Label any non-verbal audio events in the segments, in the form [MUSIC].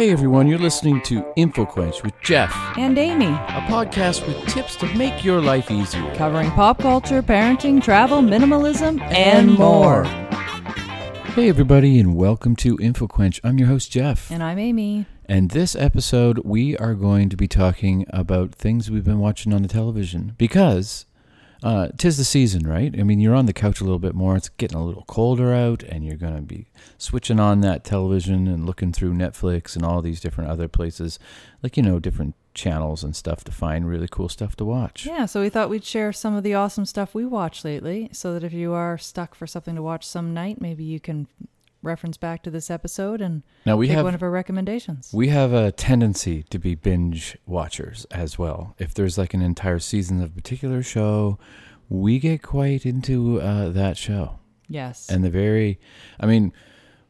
Hey everyone, you're listening to InfoQuench with Jeff, and Amy, a podcast with tips to make your life easier. covering pop culture, parenting, travel, minimalism, and more. Hey everybody, and welcome to InfoQuench. I'm your host Jeff, And I'm Amy. and this episode we are going to be talking about things we've been watching on the television because uh, tis the season, right? I mean, you're on the couch a little bit more. It's getting a little colder out, and you're going to be switching on that television and looking through Netflix and all these different other places, like you know, different channels and stuff to find really cool stuff to watch. Yeah, so we thought we'd share some of the awesome stuff we watched lately so that if you are stuck for something to watch some night, maybe you can reference back to this episode and Now we have one of our recommendations. We have a tendency to be binge watchers as well. If there's like an entire season of a particular show, we get quite into uh, that show. yes. And the very, I mean,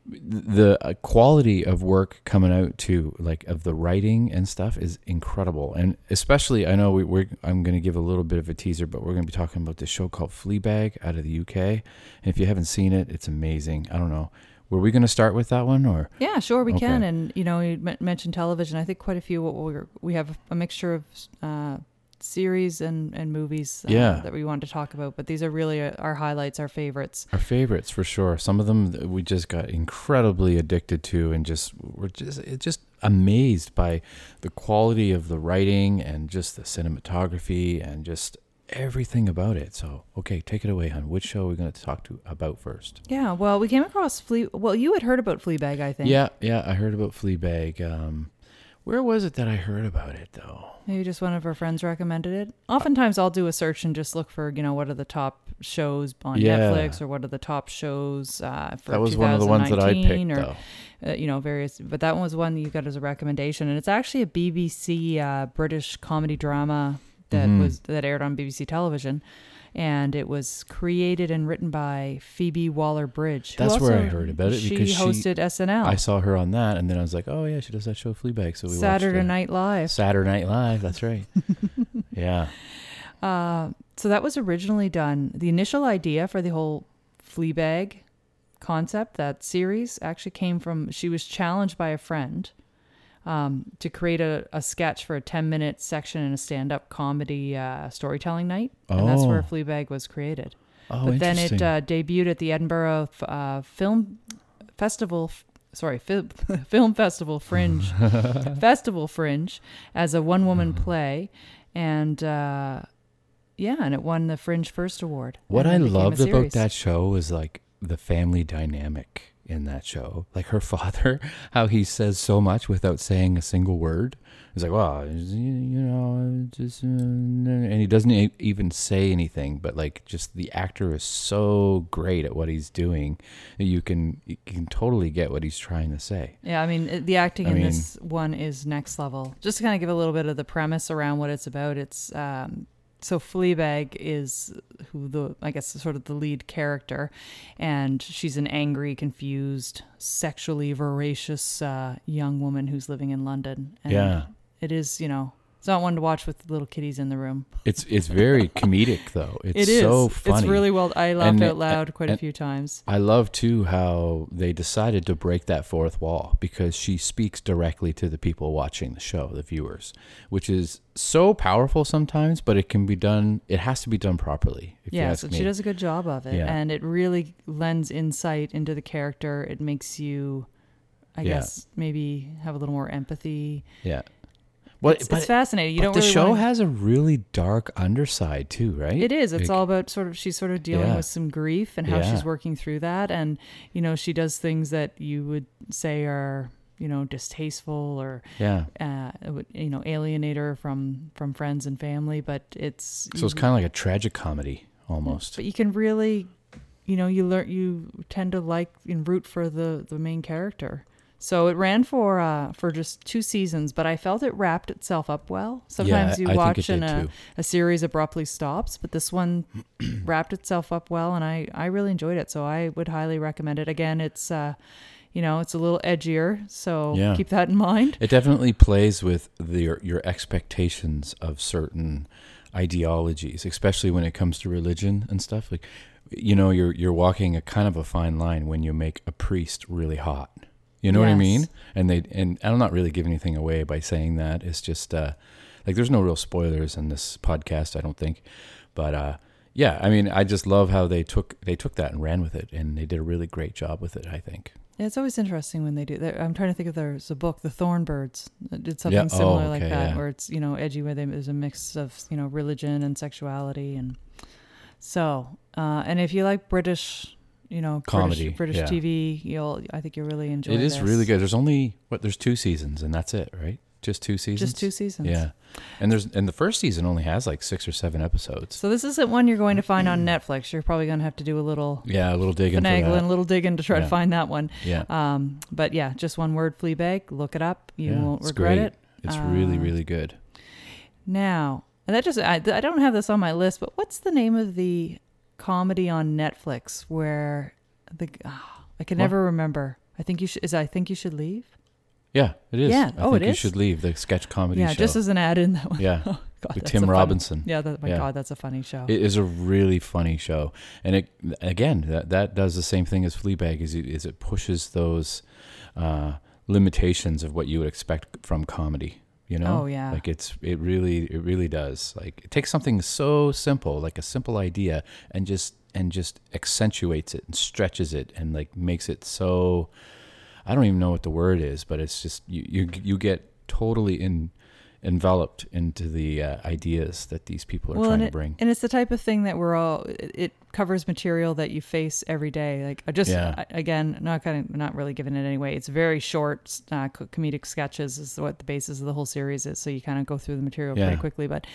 the uh, quality of work coming out too, like of the writing and stuff, is incredible. And especially, I know we, we're. I'm going to give a little bit of a teaser, but we're going to be talking about this show called Fleabag out of the UK. And if you haven't seen it, it's amazing. I don't know. Were we going to start with that one or? yeah, sure, we Okay. can. And, you know, you mentioned television. I think quite a few, we're, we have a mixture of uh, series and, and movies uh, Yeah. that we wanted to talk about. But these are really uh, our highlights, our favorites. Our favorites for sure. Some of them we just got incredibly addicted to, and just we're just just amazed by the quality of the writing and just the cinematography and just everything about it. So, okay, take it away, hon. Which show are we going to talk to about first? Yeah, well, we came across Flea. Well, you had heard about Fleabag, I think. Yeah, yeah, I heard about Fleabag. Um, where was it that I heard about it though? Maybe just one of our friends recommended it. Oftentimes, I'll do a search and just look for, you know, what are the top shows on Yeah. Netflix or what are the top shows uh, for That was one of the ones that I picked or, though. uh, you know, various. But that one was one you got as a recommendation, and it's actually a BBC uh, British comedy drama that Mhm. was that aired on BBC television, and it was created and written by Phoebe Waller-Bridge. who That's where I heard about it She because she- hosted SNL, I saw her on that, and then I was like, oh yeah, she does that show Fleabag. So we Saturday watched it. Night Live. Saturday Night Live. That's right. [LAUGHS] yeah. Uh, so that was originally done. The initial idea for the whole Fleabag concept, that series, actually came from she was challenged by a friend um, to create a, a sketch for a 10 minute section in a stand up comedy uh, storytelling night. And that's where Oh. Fleabag was created. Oh, but then it uh, debuted at the Edinburgh uh, Film Festival. Sorry, Fi- [LAUGHS] Film Festival Fringe, [LAUGHS] Festival Fringe, as a one-woman Mm-hmm. play, and uh, yeah, and it won the Fringe First Award. What I then became a loved about that show was like the family dynamic in that show. Like her [LAUGHS] father, how he says so much without saying a single word. He's like, well, you know, just, uh, and he doesn't even say anything, but like, just the actor is so great at what he's doing that you can you can totally get what he's trying to say. Yeah, I mean the acting I in mean- this one is next level. Just to kind of give a little bit of the premise around what it's about. It's um, so Fleabag is who the I guess sort of the lead character, and she's an angry, confused, sexually voracious uh, young woman who's living in London. And Yeah. it is. You know, it's not one to watch with little kiddies in the room. It's it's very [LAUGHS] comedic though. It's It is. so funny. It's really well. I laughed And- out loud quite a few times. I love too how they decided to break that fourth wall because she speaks directly to the people watching the show, the viewers, which is so powerful sometimes, but it can be done. It has to be done properly. If you Yes, ask and me. she does a good job of it, Yeah. and it really lends insight into the character. It makes you, I Yeah. guess, maybe have a little more empathy. Yeah. Well, it's, it's fascinating. You don't the really show wanna- has a really dark underside too, right? It is. It's Like, all about sort of she's sort of dealing Yeah. with some grief and how Yeah. she's working through that, and you know she does things that you would say are you know distasteful or Yeah. uh, would, you know alienate her from from friends and family, but it's So it's kind of like a tragic comedy almost. But you can really, you know, you learn you tend to like and root for the the main character. So it ran for uh for just two seasons, but I felt it wrapped itself up well. Sometimes I- you I watch and a, a series abruptly stops, but this one [CLEARS THROAT] wrapped itself up well, and I I really enjoyed it. So I would highly recommend it. Again, it's uh, you know, it's a little edgier, so Yeah. keep that in mind. It definitely plays with the, your, your expectations of certain ideologies, especially when it comes to religion and stuff. Like, you know, you're you're walking a kind of a fine line when you make a priest really hot. You know what I mean? And they and I'm not really giving anything away by saying that. It's just uh, like there's no real spoilers in this podcast, I don't think. But uh, yeah, I mean, I just love how they took they took that and ran with it, and they did a really great job with it. I think. Yeah, It's always interesting when they do. there- I'm trying to think if there's a book, The Thornbirds, that did something Yeah, oh, similar like that, yeah. where it's you know edgy, where they, there's a mix of you know religion and sexuality, and so uh, and if you like British, you know Comedy, British, British yeah. TV, you'll I think you'll really enjoy. It. It is this. really good. There's only what there's two seasons, and that's it, right? Just two seasons. Just two seasons. Yeah, and there's and the first season only has like six or seven episodes. So this isn't one you're going to find on Netflix. You're probably going to have to do a little Yeah, a little digging finagling, a little digging to try Yeah. to find that one. Yeah, Um, but yeah, just one word, Fleabag. Look it up. You Yeah, won't regret great. it. it's really Uh, really good. Now, and that just I, I don't have this on my list, but what's the name of the comedy on Netflix where the ah, I can What? never remember. I think you should is I think you should leave. Yeah, it is. Yeah. I Oh, think it you is? should leave the sketch comedy yeah, show. just as an ad in that one. yeah, [LAUGHS] God, with Tim fun- Robinson. Yeah, that, my Yeah. God, that's a funny show. It is a really funny show, and it again that that does the same thing as Fleabag. Is it, is it pushes those uh, limitations of what you would expect from comedy. You know, Oh, yeah. like it's it really it really does. Like it takes something so simple, like a simple idea, and just and just accentuates it and stretches it and like makes it so. I don't even know what the word is, but it's just you you you get totally in enveloped into the uh, ideas that these people are well, trying to it, bring. and it's the type of thing that we're all. It, it covers material that you face every day. Like I just Yeah. I- again, not kind of not really giving it anyway. It's very short uh, comedic sketches is what the basis of the whole series is. So you kind of go through the material Yeah. pretty quickly. But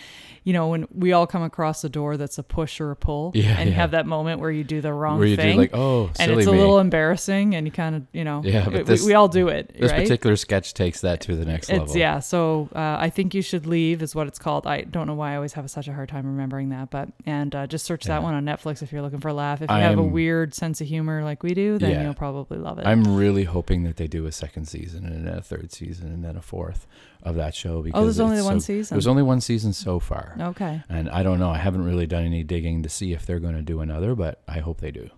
you know, when we all come across a door that's a push or a pull, Yeah, and you have that moment where you do the wrong where you thing. do like, oh, and it's a me. little embarrassing, and you kind of, you know, Yeah, but we- this- we, all do it, this right? particular sketch takes that to the next It's level. yeah. So uh, I think you should leave is what it's called. I don't know why I always have such a hard time remembering that, but and uh, just search that one on Netflix if you're looking for a laugh. If you have a I'm- weird sense of humor like we do, then Yeah. you'll probably love it. I'm really hoping that they do a second season and then a third season and then a fourth of that show because oh, there's only it's the one so- season. There's only one season so far, okay. and I don't know. I haven't really done any digging to see if they're going to do another, but I hope they do.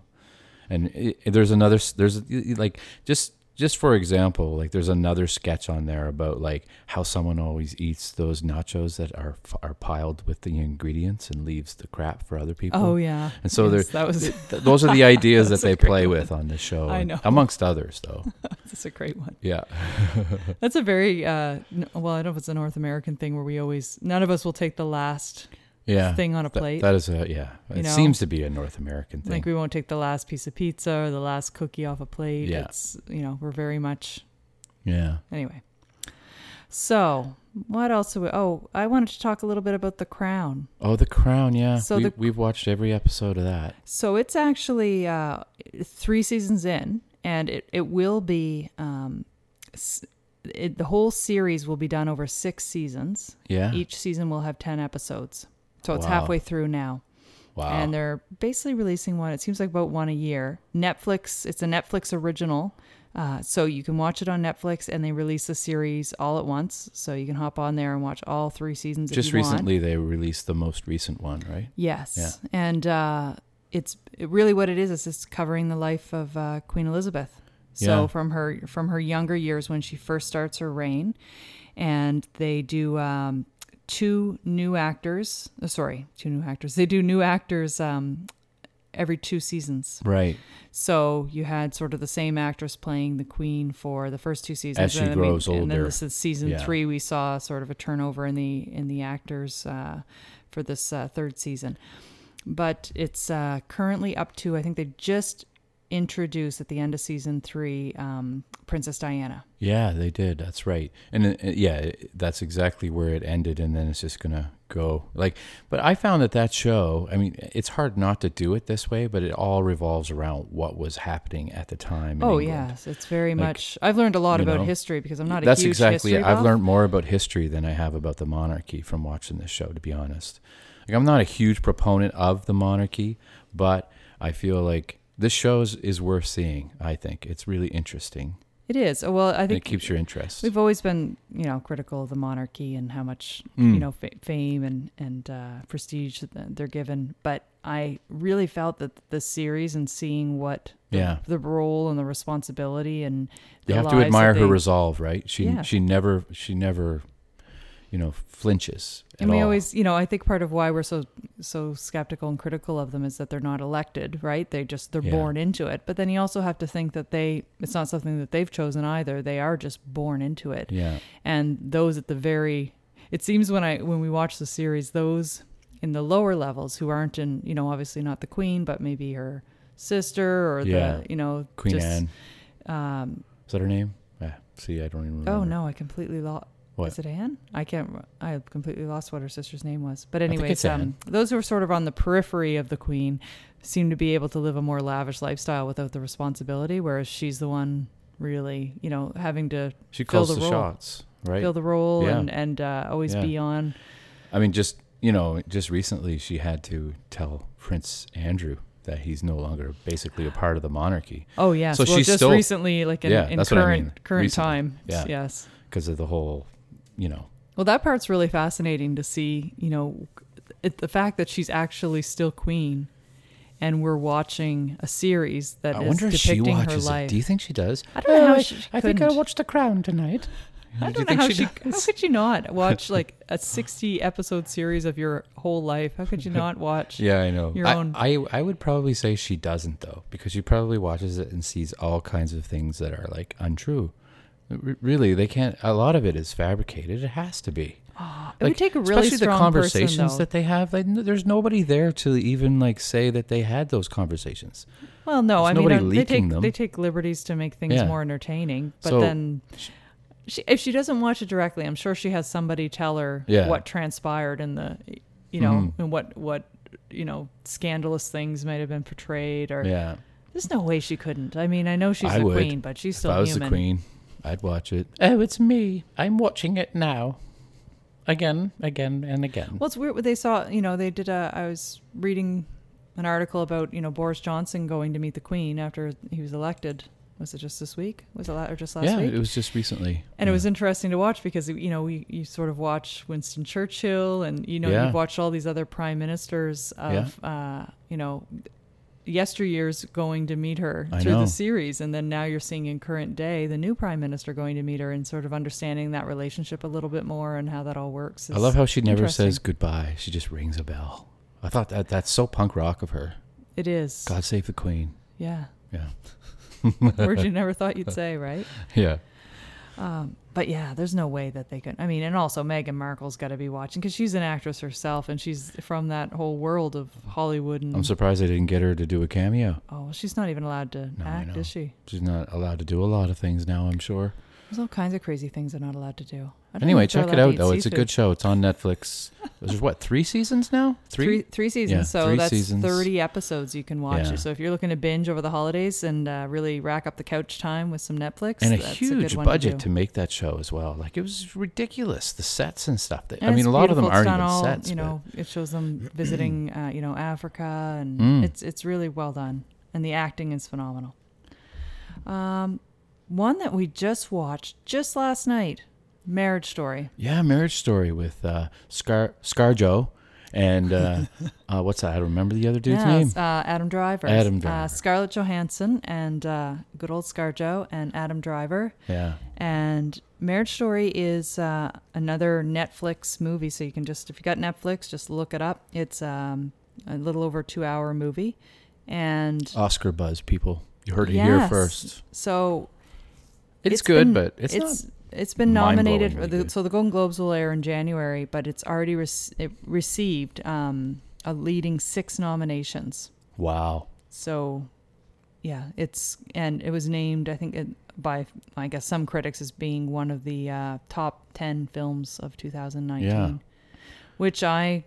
And i- there's another. s- There's like just just for example, like there's another sketch on there about like how someone always eats those nachos that are are piled with the ingredients and leaves the crap for other people. Oh yeah. And so Yes, that was [LAUGHS] Th- those are the ideas that they play one. with on this show. I know. amongst others, though. [LAUGHS] that's a great one. Yeah, [LAUGHS] That's a very uh, n- well. I don't know if it's a North American thing where we always none of us will take the last yeah. thing on a plate. that is a yeah. You It know? seems to be a North American thing. Like we won't take the last piece of pizza or the last cookie off a plate. Yeah. It's you know we're very much yeah. Anyway, so what else? We, oh, I wanted to talk a little bit about The Crown. Oh, The Crown. Yeah. So we, we've watched every episode of that. So it's actually uh, three seasons in, and it it will be um, s- it, the whole series will be done over six seasons. Yeah. Each season will have ten episodes, so it's Wow. halfway through now. wow. and they're basically releasing one. It seems like about one a year. Netflix. It's a Netflix original, uh, so you can watch it on Netflix, and they release the series all at once, so you can hop on there and watch all three seasons. Just if you want. recently, they released the most recent one, right? Yes. Yeah. And uh, it's it really what it is. Is it's covering the life of uh, Queen Elizabeth. So Yeah. from her from her younger years when she first starts her reign, and they do um, two new actors. uh, sorry, two new actors. They do new actors um, every two seasons. Right. So you had sort of the same actress playing the queen for the first two seasons. As she and, grows And then this is season Yeah. three. We saw sort of a turnover in the in the actors uh, for this uh, third season. But it's uh, currently up to I think they just introduced at the end of season three um, Princess Diana. Yeah, they did. That's right. And uh, yeah, that's exactly where it ended. And then it's just gonna go like. But I found that that show. I mean, it's hard not to do it this way, but it all revolves around what was happening at the time. oh England. yes, it's very Like, much. I've learned a lot about know, history because I'm not a That's huge exactly. I've learned more about history than I have about the monarchy from watching this show. To be honest, like I'm not a huge proponent of the monarchy, but I feel like this show is, is worth seeing. I think it's really interesting. It is. Oh, Well, I And think it keeps your interest. We've always been, you know, critical of the monarchy and how much, Mm. you know, fa- fame and and uh, prestige that they're given. But I really felt that the series and seeing what the, Yeah. the role and the responsibility and You the have to admire that her resolve, right? She Yeah. she never she never, you know, flinches. And we all. always, you know, I think part of why we're so so skeptical and critical of them is that they're not elected, right? They just they're Yeah. born into it. But then you also have to think that they it's not something that they've chosen either. They are just born into it. Yeah. And those at the very it seems when I when we watch the series, those in the lower levels who aren't in, you know, obviously not the queen, but maybe her sister or Yeah. the, you know, Queen just, Anne. Um, Is that her name? Ah, see, I don't even remember. oh no, I completely lost. What? Is it Anne? I can't. I completely lost what her sister's name was. But think anyways, um, those who are sort of on the periphery of the queen seem to be able to live a more lavish lifestyle without the responsibility, whereas she's the one really, you know, having to She fill calls the the, role. shots, right? fill the role Yeah. and and uh, always Yeah. be on. I mean, just you know, just recently she had to tell Prince Andrew that he's no longer basically a part of the monarchy Oh yes. So well, she's just still- recently, like in, Yeah, in that's what I current mean. current Recently. time. Yeah. Yes. because of the whole, you know, Well, that part's really fascinating to see. You know, it, the fact that she's actually still queen, and we're watching a series that I is wonder if she depicting her watches it. life. Do you think she does? I don't know how Uh, she I think couldn't. I'll watch The Crown tonight. I Do you don't know think how she. does? How could you not [LAUGHS] watch like a sixty episode series of your whole life? How could you not watch? [LAUGHS] Yeah, I know. Your I, own- I I would probably say she doesn't though, because she probably watches it and sees all kinds of things that are like untrue. Really, they can't. A lot of it is fabricated. It has to be. It would take a really especially strong the conversations person, that they have. Like, there's nobody there to even like say that they had those conversations. Well, no, There's I mean nobody uh, they leaking take them. they take liberties to make things Yeah. more entertaining, but So- then. She, if she doesn't watch it directly, I'm sure she has somebody tell her Yeah. what transpired in the, you know, Mhm. and what what you know scandalous things might have been portrayed. Or Yeah, there's no way she couldn't. I mean, I know she's I the would. queen, but she's if still I was human. the queen, I'd watch it. Oh, it's me. I'm watching it now, again, again, and again. Well, it's weird. what They saw, you know, they did a. I was reading an article about you know Boris Johnson going to meet the Queen after he was elected. Was it just this week? Was it la- or just last yeah, week? it was just recently. And yeah. it was interesting to watch because you know we you sort of watch Winston Churchill and you know Yeah. you've watched all these other prime ministers of uh, you know yesteryears going to meet her I through know. the series and then now you're seeing in current day the new prime minister going to meet her and sort of understanding that relationship a little bit more and how that all works. I love how she never says goodbye. She just rings a bell. I thought that that's so punk rock of her. it is. God save the queen. Yeah. Yeah. [LAUGHS] Words you [LAUGHS] never thought you'd say, right? Yeah. Um, but yeah, there's no way that they could. I mean, and also Meghan Markle's got to be watching because she's an actress herself and she's from that whole world of Hollywood. And I'm surprised they didn't get her to do a cameo. oh, she's not even allowed to No, act, is she? She's not allowed to do a lot of things now, I'm sure. There's all kinds of crazy things they're not allowed to do. I don't know Anyway, check it out though. It's a good show. It's on Netflix. There's what, three seasons now? Three, three seasons. Yeah, so three that's seasons. 30 episodes you can watch. Yeah. So if you're looking to binge over the holidays and uh, really rack up the couch time with some Netflix, and a huge good budget to, to, make that show as well. Like it was ridiculous. The sets and stuff. That, I mean, a lot of them aren't even all, sets. You but- know, it shows them [CLEARS THROAT] visiting, uh, you know, Africa, and Mm. it's it's really well done, and the acting is phenomenal. Um, one that we just watched just last night, Marriage Story. Yeah, Marriage Story with uh, Scar ScarJo and uh, [LAUGHS] uh, what's that? I don't remember the other dude's Yeah, name. Uh, Adam Driver. Adam Uh, Driver. Scarlett Johansson and uh, good old Scar ScarJo and Adam Driver. Yeah, And Marriage Story is uh, another Netflix movie, so you can just if you got Netflix, just look it up. It's um, a little over two hour movie, and Oscar buzz, people. You heard it here first. so It's, it's good, been- but it's, it's not. it's been nominated. For the, so the Golden Globes will air in January, but it's already rec- it received um, a leading six nominations. Wow. So, yeah, it's and it was named I think it, by I guess some critics as being one of the uh, top ten films of 2019, Yeah. which I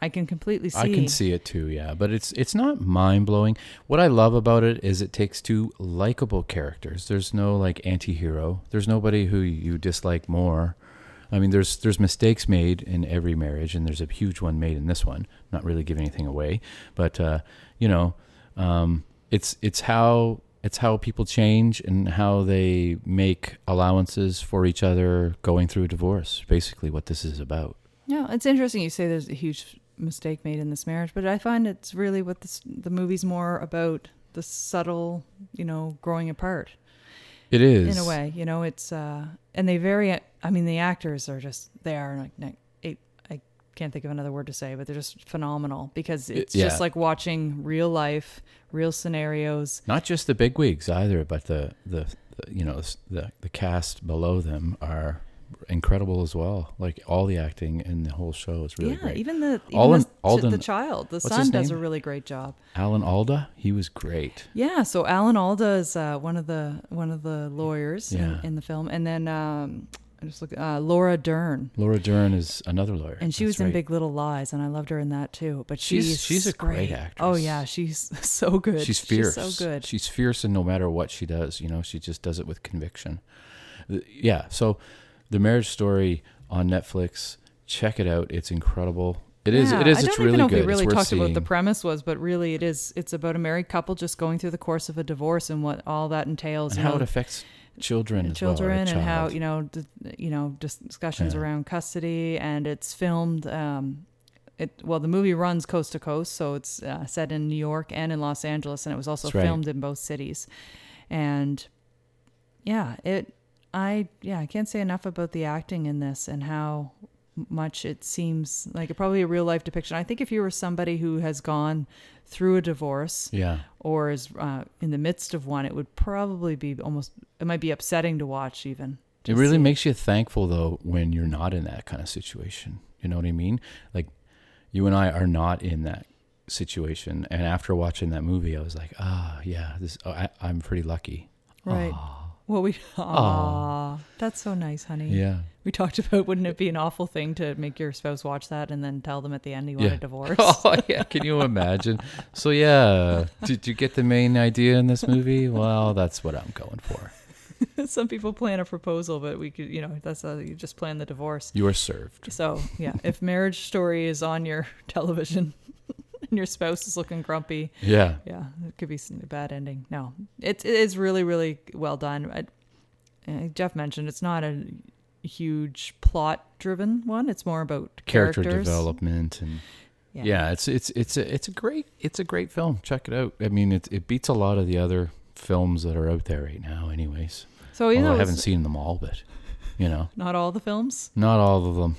I can completely see. I can see it too, yeah. But it's it's not mind blowing. What I love about it is it takes two likable characters. There's no like anti hero. There's nobody who you dislike more. I mean there's there's mistakes made in every marriage and there's a huge one made in this one. Not really giving anything away. But uh, you know, um, it's it's how it's how people change and how they make allowances for each other going through a divorce. Basically what this is about. Yeah, it's interesting you say there's a huge mistake made in this marriage, but I find it's really what this the movie's more about the subtle, you know, growing apart It is in a way. You know, it's uh, and they vary. I mean, the actors are just they are like it, I can't think of another word to say, but they're just phenomenal because it's yeah. just like watching real life, real scenarios. Not just the bigwigs either, but the, the the you know the the cast below them are incredible as well. Like all the acting in the whole show is really yeah, great. even the even Alden- the, Alden- the child, the son does a really great job. Alan Alda, he was great. Yeah, so Alan Alda is uh, one of the one of the lawyers Yeah. in, in the film, and then um, I just look uh, Laura Dern, Laura Dern is another lawyer, and she That's was in right. Big Little Lies, and I loved her in that too. But She's- she's she's a great actress. Oh yeah, she's [LAUGHS] so good. She's fierce. so good. She's fierce, and no matter what she does, you know, she just does it with conviction. Yeah. So, the Marriage Story on Netflix. Check it out. It's incredible. It is. Yeah, It is. I it's don't really even know good. if we really talked about the premise was, but really it is. It's about a married couple just going through the course of a divorce and what all that entails. and you how it affects children, children well, and how you know d- you know discussions Yeah. around custody and it's filmed um it well the movie runs coast to coast so it's uh, set in new york and in los angeles and it was also That's right. filmed in both cities and yeah it i yeah i can't say enough about the acting in this and how much it seems like a, probably a real life depiction i think if you were somebody who has gone through a divorce Yeah. or is uh, in the midst of one, it would probably be almost. It might be upsetting to watch even. to It really see. makes you thankful though when you're not in that kind of situation. You know what I mean? Like you and I are not in that situation. And after watching that movie, I was like, ah, yeah, this I, I'm pretty lucky. right. Aw. Well, we. [LAUGHS] Aw, that's so nice, honey. Yeah. We talked about wouldn't it be an awful thing to make your spouse watch that and then tell them at the end you Yeah. want a [LAUGHS] divorce? oh yeah, can you imagine? So yeah, did you get the main idea in this movie? Well, that's what I'm going for. [LAUGHS] Some people plan a proposal, but we could, you know, that's how you just plan the divorce. You are served. So yeah, if Marriage Story is on your television and your spouse is looking grumpy, Yeah. yeah, it could be a bad ending. No, it, it is really, really well done. I, uh, Jeff mentioned it's not a huge plot-driven one. It's more about Character characters. development and yeah. it's it's it's a it's a great it's a great film. Check it out. I mean, it it beats a lot of the other films that are out there right now. Anyways, So you know, I haven't seen them all, but you know, [LAUGHS] not all the films. not all of them.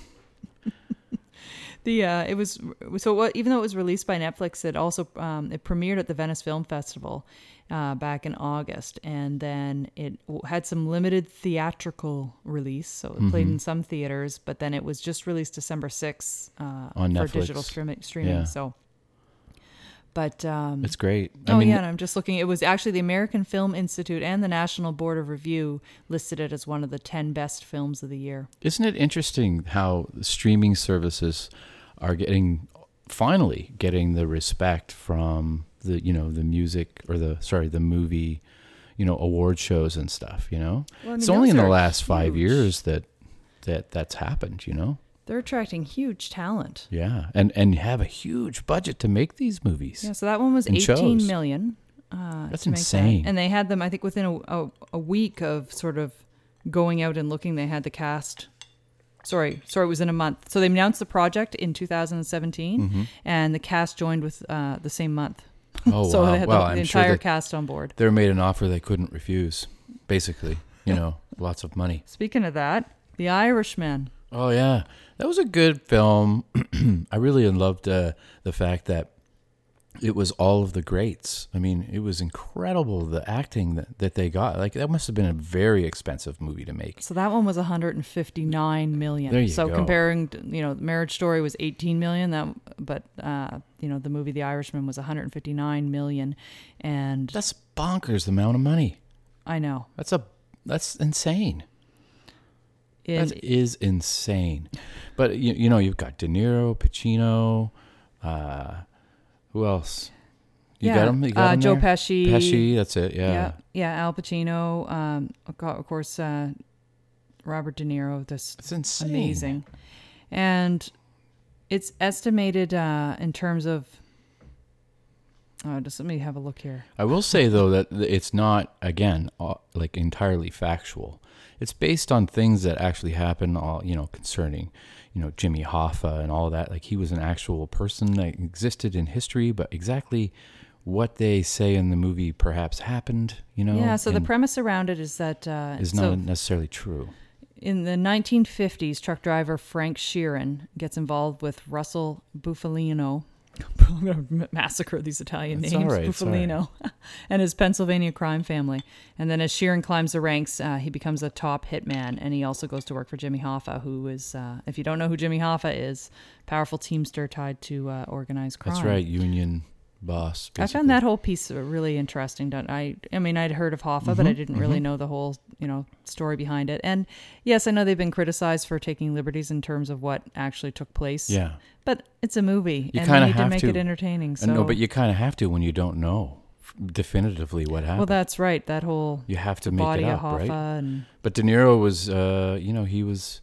The uh, it was so what even though it was released by Netflix, it also um, it premiered at the Venice Film Festival uh, back in August, and then it had some limited theatrical release. So it played Mhm. in some theaters, but then it was just released December sixth uh, On for Netflix. digital streaming. Streaming. Yeah. So, but um, It's great. oh mean, yeah, and I'm just looking. It was actually the American Film Institute and the National Board of Review listed it as one of the ten best films of the year. Isn't it interesting how streaming services are getting finally getting the respect from the you know the music or the sorry the movie you know award shows and stuff you know Well, I it's only in the last five years that that that's happened you know They're attracting huge talent. yeah and and have a huge budget to make these movies Yeah, so that one was eighteen shows. million. Uh, That's make that. insane. And they had them, I think, within a, a, a week of sort of going out and looking. They had the cast. Sorry, sorry, it was in a month. So they announced the project in 2017, Mhm. and the cast joined with uh, the same month. oh [LAUGHS] so wow they had well the, the i'm sure entire cast on board. they're made an offer they couldn't refuse basically you know lots of money Speaking of that, The Irishman. Oh yeah, that was a good film. [CLEARS THROAT] I really loved uh, the fact that it was all of the greats. I mean, it was incredible the acting that, that they got. Like that must have been a very expensive movie to make. So that one was 159 million. There you so go. comparing, you know, the Marriage Story was 18 million. That, but uh, you know, the movie The Irishman was 159 million, and That's bonkers the amount of money. I know That's a that's insane. in That is insane. But you, you know, you've got De Niro, Pacino, uh, who else? You yeah, got him? You got uh, him Joe there? Pesci. Pesci, that's it. Yeah. yeah, yeah, Al Pacino. Um, of course, uh, Robert De Niro. This It's insane. amazing, and it's estimated uh, in terms of. Oh, just let me have a look here. I will say though that it's not again uh, like entirely factual. It's based on things that actually happen, All you know concerning, you know Jimmy Hoffa and all that. Like he was an actual person that existed in history, but exactly what they say in the movie perhaps happened. You know, yeah. So the premise around it is that uh, is so not necessarily true. in the 1950s, truck driver Frank Sheeran gets involved with Russell Bufalino. I'm going to massacre these Italian names. right, Bufalino [LAUGHS] and his Pennsylvania crime family. And then as Sheeran climbs the ranks, uh, he becomes a top hitman. And he also goes to work for Jimmy Hoffa, who is, uh, if you don't know who Jimmy Hoffa is, powerful teamster tied to uh, organized crime. That's right, union boss. I found that whole piece really interesting. Don't I? I mean, I'd heard of Hoffa, but I Mhm, didn't really mhm. know the whole, you know, story behind it. And yes, I know they've been criticized for taking liberties in terms of what actually took place. Yeah, But it's a movie, You and they need to make to. it entertaining. So, no, but you kind of have to when you don't know definitively what happened. well, that's right. That whole you have to make it up, right? and But De Niro was, uh, you know, he was,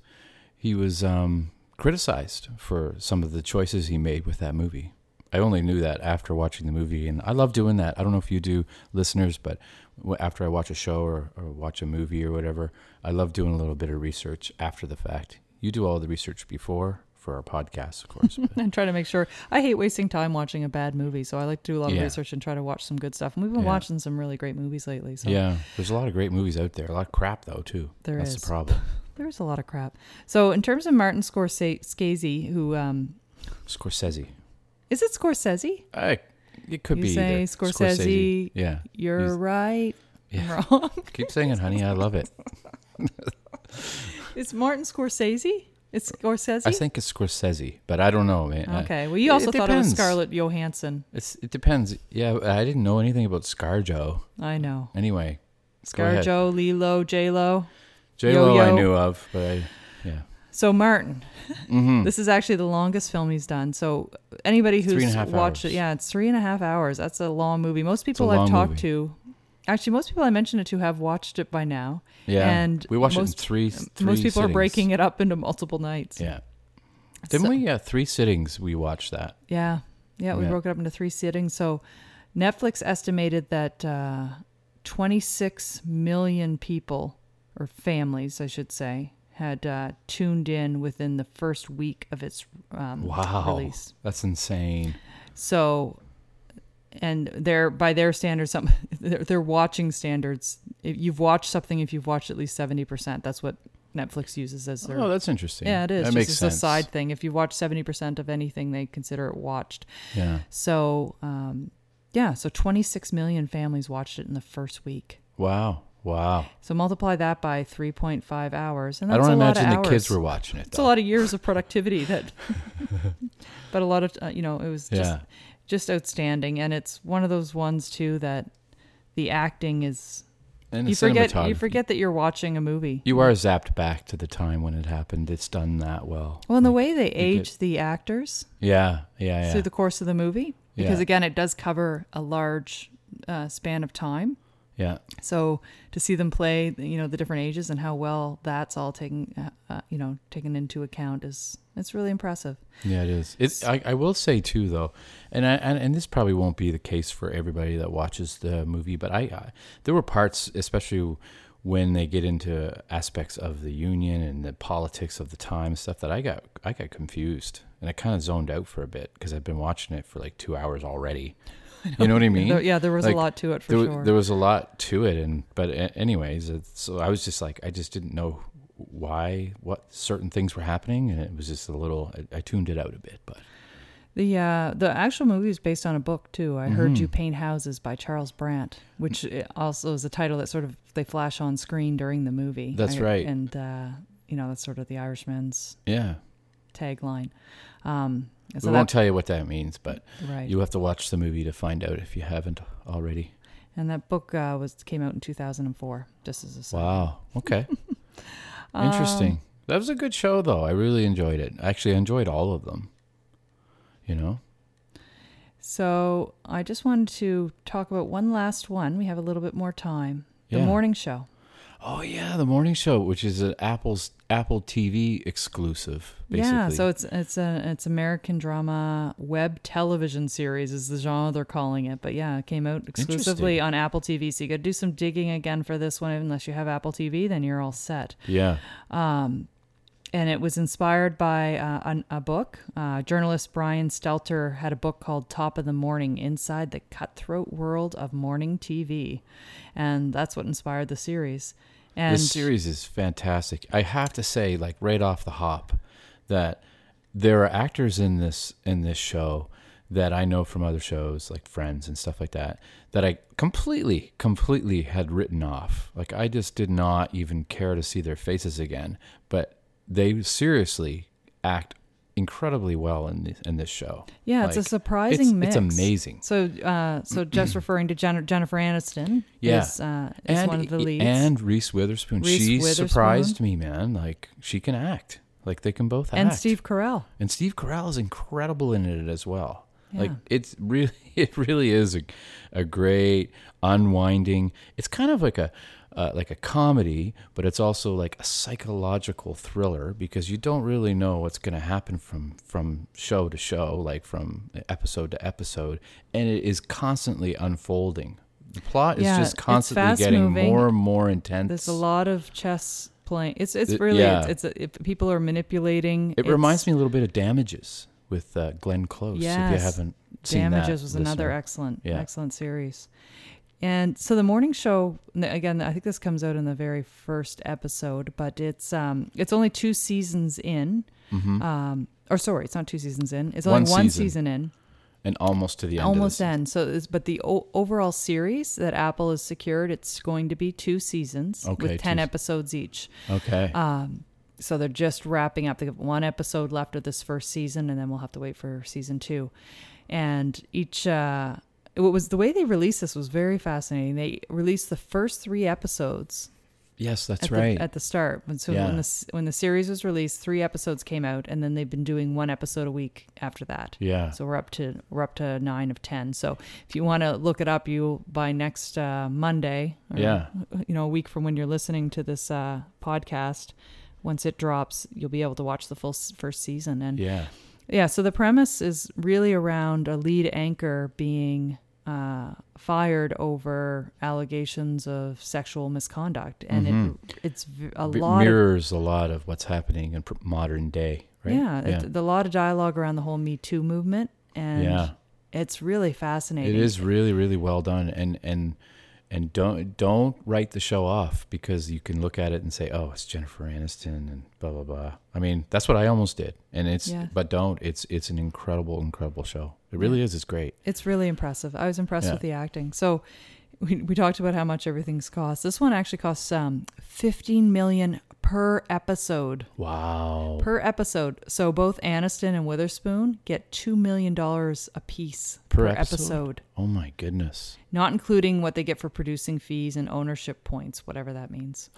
he was um, criticized for some of the choices he made with that movie. I only knew that after watching the movie, and I love doing that. I don't know if you do, listeners, but after I watch a show or, or watch a movie or whatever, I love doing a little bit of research after the fact. You do all the research before for our podcast, of course. and [LAUGHS] try to make sure. I hate wasting time watching a bad movie, so I like to do a lot of Yeah. research and try to watch some good stuff. And we've been Yeah. watching some really great movies lately. So yeah, there's a lot of great movies out there. A lot of crap though too. There That's is. the problem. [LAUGHS] there's a lot of crap. So in terms of Martin Scorsese, who um, Scorsese. Is it Scorsese? I, it could You be say either. Scorsese, Yeah. You're He's- right. Yeah. I'm wrong. [LAUGHS] Keep saying it, honey. I love it. [LAUGHS] It's Martin Scorsese? It's Scorsese? I think it's Scorsese, but I don't know, man. Okay. Well, you also it thought it was. Scarlett Johansson. it's it depends. Yeah, I didn't know anything about ScarJo. I know. Anyway, ScarJo, Lilo, J Lo. J Lo I knew of, but I. So Martin, Mm-hmm. this is actually the longest film he's done. So anybody who's Three and a half watched hours. it, yeah, it's three and a half hours. That's a long movie. Most people I've talked movie. to, actually, most people I mentioned it to have watched it by now. yeah, and we watched most- it in three. three Most people are breaking it up into multiple nights. Yeah, didn't So- we? Yeah, three sittings. We watched that. Yeah. Yeah, we Yeah. broke it up into three sittings. So Netflix estimated that uh, 26 million people, or families, I should say, had uh, tuned in within the first week of its um, Wow, release. that's insane. So, and they're by their standards, some [LAUGHS] their, their watching standards. If you've watched something, if you've watched at least seventy percent, that's what Netflix uses as their Oh, that's interesting. yeah, it is. That just makes as sense. a side thing. If you watch seventy percent of anything, they consider it watched. Yeah. So, um, yeah, so 26 million families watched it in the first week. Wow. Wow. So multiply that by 3.5 hours, and I that's don't a lot imagine the kids were watching it. It's a lot of years of productivity that, [LAUGHS] [LAUGHS] but a lot of uh, you know it was just Yeah. just outstanding, and it's one of those ones too that the acting is And you forget you forget that you're watching a movie. You are zapped back to the time when it happened. It's done that well. well, and the way they get- age the actors Yeah. Yeah. Yeah. through the course of the movie, because Yeah. again, it does cover a large uh, span of time. Yeah. So to see them play, you know, the different ages and how well that's all taken, uh, uh, you know, taken into account is it's really impressive. Yeah, it is. It's. I, I will say too, though, and I and, and this probably won't be the case for everybody that watches the movie, but I, I there were parts, especially when they get into aspects of the union and the politics of the time stuff, that I got I got confused and I kind of zoned out for a bit because I've been watching it for like two hours already. [LAUGHS] You know what I mean? There- yeah, there was Like, a lot to it for there, sure. there was a lot to it, and but anyways, it's, so I was just like I just didn't know why what certain things were happening, and it was just a little. I, I tuned it out a bit, but. the uh, the actual movie is based on a book too. I heard Mhm. you paint houses by Charles Brandt, which uh, also is a title that sort of they flash on screen during the movie. That's I- right. and uh, you know that's sort of the Irishman's Yeah. tagline. Um, and we won't tell you what that means, but right. you have to watch the movie to find out if you haven't already. and that book uh, was came out in 2004. Just as a side. Wow. Okay. [LAUGHS] Um, Interesting. That was a good show, though. I really enjoyed it. Actually, I enjoyed all of them. You know? So I just wanted to talk about one last one. We have a little bit more time. The Yeah. morning show. Oh yeah, the morning show, which is an Apple's Apple TV exclusive. Basically. Yeah, so it's it's a it's American drama web television series is the genre they're calling it. But yeah, it came out exclusively on Apple TV. So you got to do some digging again for this one. Unless you have Apple TV, then you're all set. yeah, and it was inspired by uh, an, a book. Uh, journalist Brian Stelter had a book called Top of the Morning Inside the Cutthroat World of Morning TV. And that's what inspired the series. And this series is fantastic. I have to say, like right off the hop, that there are actors in this in this show that I know from other shows like Friends and stuff like that that I completely completely had written off. Like I just did not even care to see their faces again. But they seriously act incredibly well in this, in this show. yeah, it's a surprising it's, mix. It's amazing. So, uh, so [CLEARS THROAT] just referring to Jen- Jennifer Aniston Yeah. is, uh, is and one of the leads. and Reese Witherspoon. Reese she Witherspoon. surprised me, man. Like she can act. Like they can both act. and Steve Carell. And Steve Carell is incredible in it as well. Like Yeah. it's really, [LAUGHS] it really is a, a great unwinding. It's kind of like a, uh, like a comedy, but it's also like a psychological thriller because you don't really know what's going to happen from from show to show, like from episode to episode, and it is constantly unfolding. The plot is just constantly getting fast-moving. more and more intense. There's a lot of chess playing. It's it's It- really yeah. it's, it's a, if people are manipulating. It reminds me a little bit of Damages with uh, Glenn Close. If you haven't seen Damages that, was another excellent Yeah. excellent series. And so the morning show again, I think this comes out in the very first episode, but it's um it's only two seasons in. Mhm. Um or sorry, it's not two seasons in. It's only one season. season in. and almost to the end. almost end. So, it's, but the o- overall series that Apple has secured, it's going to be two seasons Okay, with ten two- episodes each. Okay. Um, so they're just wrapping up. They have one episode left of this first season, and then we'll have to wait for season two. And each, uh, what was the way they released this was very fascinating. They released the first three episodes yes, that's at right. the, at the start. And so Yeah. when the when the series was released, three episodes came out, and then they've been doing one episode a week after that. yeah. So we're up to we're up to nine of ten. So if you want to look it up, you by next uh, Monday, or, Yeah. you know, a week from when you're listening to this uh, podcast, once it drops, you'll be able to watch the full s- first season. And yeah. yeah. so the premise is really around a lead anchor being uh, fired over allegations of sexual misconduct, and Mhm. it it's a B- lot of mirrors a lot of what's happening in modern day, right? yeah, It's, a lot of dialogue around the whole Me Too movement, and yeah. it's really fascinating. It is really, really well done, and and and don't don't write the show off because you can look at it and say, oh, it's Jennifer Aniston and blah blah blah. I mean, that's what I almost did, and it's Yeah. but don't. It's it's an incredible, incredible show. It really is. It's great. It's really impressive. I was impressed Yeah. with the acting. So we, we talked about how much everything's cost. This one actually costs um 15 million per episode. Wow. Per episode. So both Aniston and Witherspoon get 2 million dollars a piece Per per, episode? episode. oh my goodness. Not including what they get for producing fees and ownership points, whatever that means.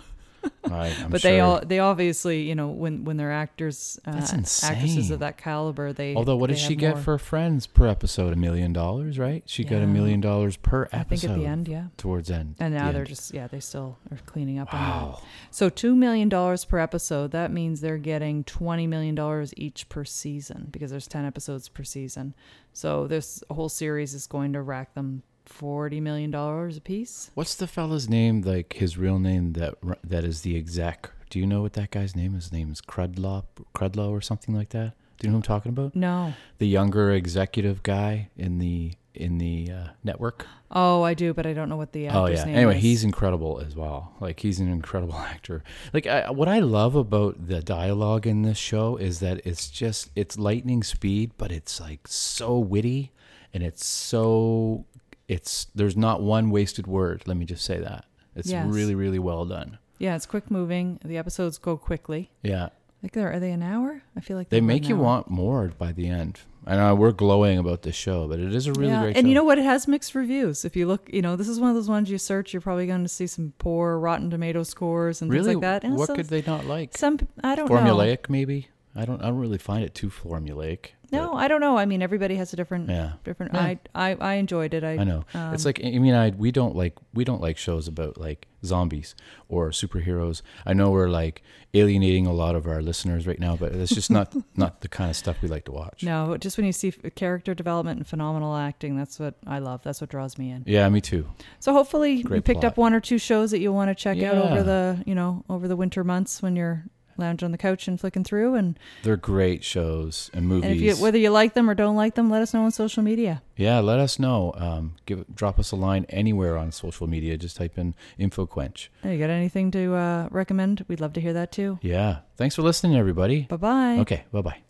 [LAUGHS] I'm but sure. they all they obviously, you know, when when they're actors uh, actresses of that caliber, they Although, what did she get more. for Friends per episode? A million dollars, right? She got a million dollars per episode I think at the end, yeah. Towards end. And the now they're end. just yeah, they still are cleaning up on that. wow. So two million dollars per episode. That means they're getting twenty million dollars each per season because there's ten episodes per season. So this whole series is going to rack them forty million dollars a piece. What's the fella's name? Like his real name that that is the exec. Do you know what that guy's name is? His name is Crudlow, Crudlow or something like that. Do you know who I'm talking about? No. The younger executive guy in the in the uh, network. Oh, I do, but I don't know what the actor's oh yeah. Anyway, is. he's incredible as well. Like he's an incredible [LAUGHS] actor. Like I, what I love about the dialogue in this show is that it's just it's lightning speed, but it's like so witty and it's so it's there's not one wasted word. Let me just say that. It's Yes. really really well done. yeah, it's quick moving. The episodes go quickly. Yeah. Like they're are they an hour? I feel like They make you hour. want more by the end. I know uh, we're glowing about this show, but it is a really yeah. great and show. you know what? It has mixed reviews. If you look, you know, this is one of those ones you search, you're probably going to see some poor Rotten Tomato scores and really, things like that. And what could they not like? some I don't know. Formulaic, maybe. I don't. I don't really find it too formulaic. No, I don't know. I mean, everybody has a different yeah. different. Yeah. I, I I enjoyed it. I, I know. Um, it's like I mean, I we don't like we don't like shows about like zombies or superheroes. I know we're like alienating a lot of our listeners right now, but it's just not [LAUGHS] not the kind of stuff we like to watch. no, just when you see character development and phenomenal acting, that's what I love. That's what draws me in. Yeah, me too. So hopefully you picked plot. up one or two shows that you'll want to check out over the you know over the winter months when you're lounge on the couch and flicking through. And, They're great shows and movies. and if you, whether you like them or don't like them, let us know on social media. yeah, let us know. Um, give drop us a line anywhere on social media. Just type in InfoQuench. Hey, you got anything to uh, recommend? We'd love to hear that too. Yeah. Thanks for listening, everybody. Bye bye. Okay. Bye bye.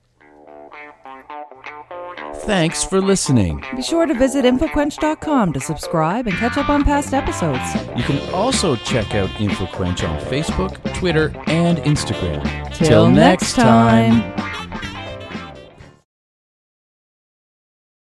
Thanks for listening. Be sure to visit InfoQuench.com to subscribe and catch up on past episodes. You can also check out InfoQuench on Facebook, Twitter, and Instagram. Till next time.